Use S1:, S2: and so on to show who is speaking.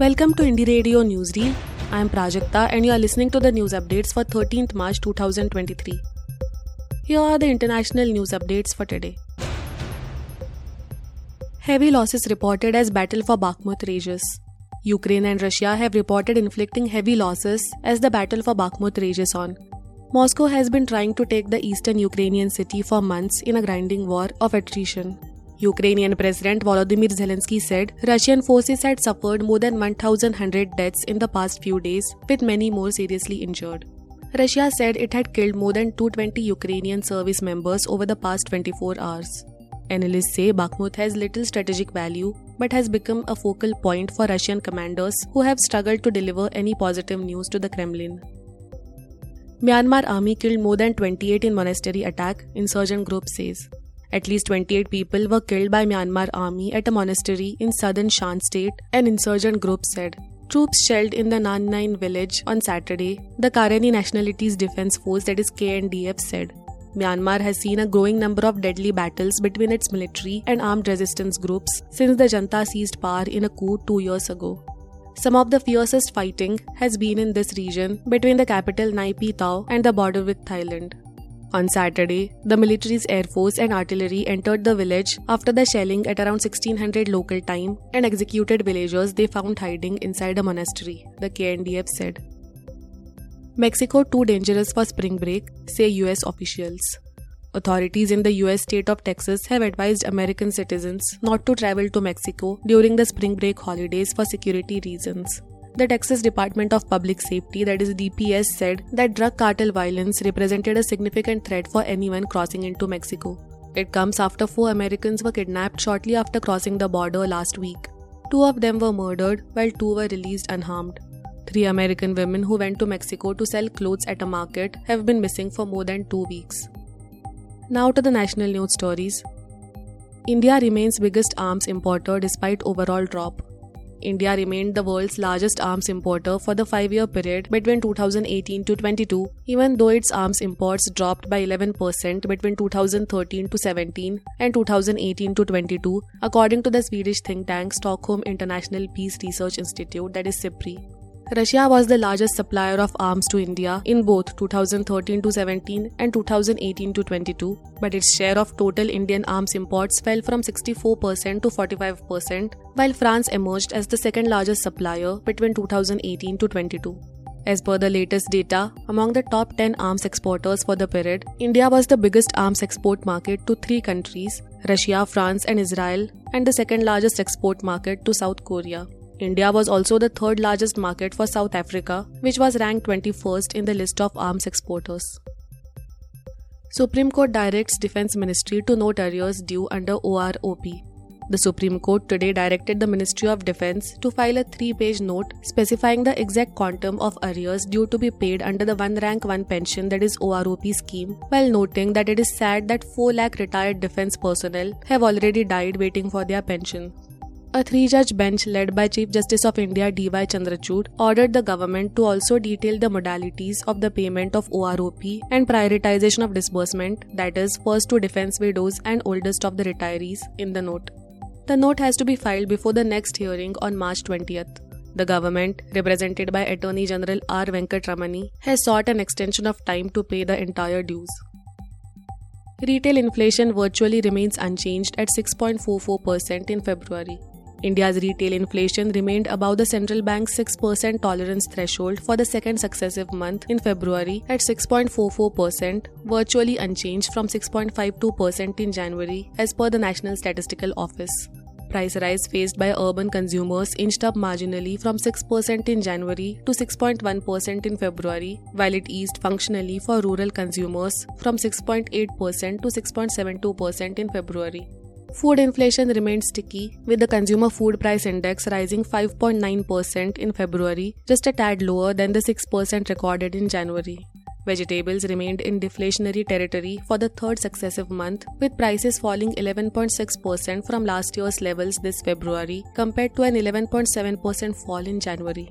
S1: Welcome to Indie Radio Newsreel. I am Prajakta and you are listening to the news updates for 13th March 2023. Here are the international news updates for today. Heavy losses reported as battle for Bakhmut rages. Ukraine and Russia have reported inflicting heavy losses as the battle for Bakhmut rages on. Moscow has been trying to take the eastern Ukrainian city for months in a grinding war of attrition. Ukrainian President Volodymyr Zelensky said Russian forces had suffered more than 1,100 deaths in the past few days, with many more seriously injured. Russia said it had killed more than 220 Ukrainian service members over the past 24 hours. Analysts say Bakhmut has little strategic value but has become a focal point for Russian commanders who have struggled to deliver any positive news to the Kremlin. Myanmar army killed more than 28 in monastery attack, insurgent group says. At least 28 people were killed by Myanmar army at a monastery in southern Shan state, an insurgent group said. Troops shelled in the Nan village on Saturday, the Karenni Nationalities Defense Force that is KNDF said. Myanmar has seen a growing number of deadly battles between its military and armed resistance groups since the junta seized power in a coup two years ago. Some of the fiercest fighting has been in this region between the capital Nay Pyi and the border with Thailand. On Saturday, the military's air force and artillery entered the village after the shelling at around 1600 local time and executed villagers they found hiding inside a monastery, the KNDF said. Mexico too dangerous for spring break, say US officials. Authorities in the US state of Texas have advised American citizens not to travel to Mexico during the spring break holidays for security reasons. The Texas Department of Public Safety, that is DPS, said that drug cartel violence represented a significant threat for anyone crossing into Mexico. It comes after four Americans were kidnapped shortly after crossing the border last week. Two of them were murdered, while two were released unharmed. Three American women who went to Mexico to sell clothes at a market have been missing for more than two weeks. Now to the national news stories. India remains biggest arms importer despite overall drop. India remained the world's largest arms importer for the five year period between 2018 to 22, even though its arms imports dropped by 11% between 2013 to 17 and 2018 to 22, according to the Swedish think tank Stockholm International Peace Research Institute, that is SIPRI. Russia was the largest supplier of arms to India in both 2013 to 17 and 2018 to 22, but its share of total Indian arms imports fell from 64% to 45%, while France emerged as the second largest supplier between 2018 to 22. As per the latest data, among the top 10 arms exporters for the period, India was the biggest arms export market to three countries Russia, France, and Israel, and the second largest export market to South Korea. India was also the third largest market for South Africa, which was ranked 21st in the list of arms exporters. Supreme Court directs Defense Ministry to note arrears due under OROP. The Supreme Court today directed the Ministry of Defense to file a three page note specifying the exact quantum of arrears due to be paid under the One Rank One pension that is OROP scheme, while noting that it is sad that 4 lakh retired defense personnel have already died waiting for their pension. A three judge bench led by Chief Justice of India D.Y. Chandrachud ordered the government to also detail the modalities of the payment of OROP and prioritization of disbursement, that is, first to defense widows and oldest of the retirees, in the note. The note has to be filed before the next hearing on March 20th. The government, represented by Attorney General R. Venkatramani, has sought an extension of time to pay the entire dues. Retail inflation virtually remains unchanged at 6.44% in February. India's retail inflation remained above the central bank's 6% tolerance threshold for the second successive month in February at 6.44%, virtually unchanged from 6.52% in January, as per the National Statistical Office. Price rise faced by urban consumers inched up marginally from 6% in January to 6.1% in February, while it eased functionally for rural consumers from 6.8% to 6.72% in February. Food inflation remained sticky, with the Consumer Food Price Index rising 5.9% in February, just a tad lower than the 6% recorded in January. Vegetables remained in deflationary territory for the third successive month, with prices falling 11.6% from last year's levels this February, compared to an 11.7% fall in January.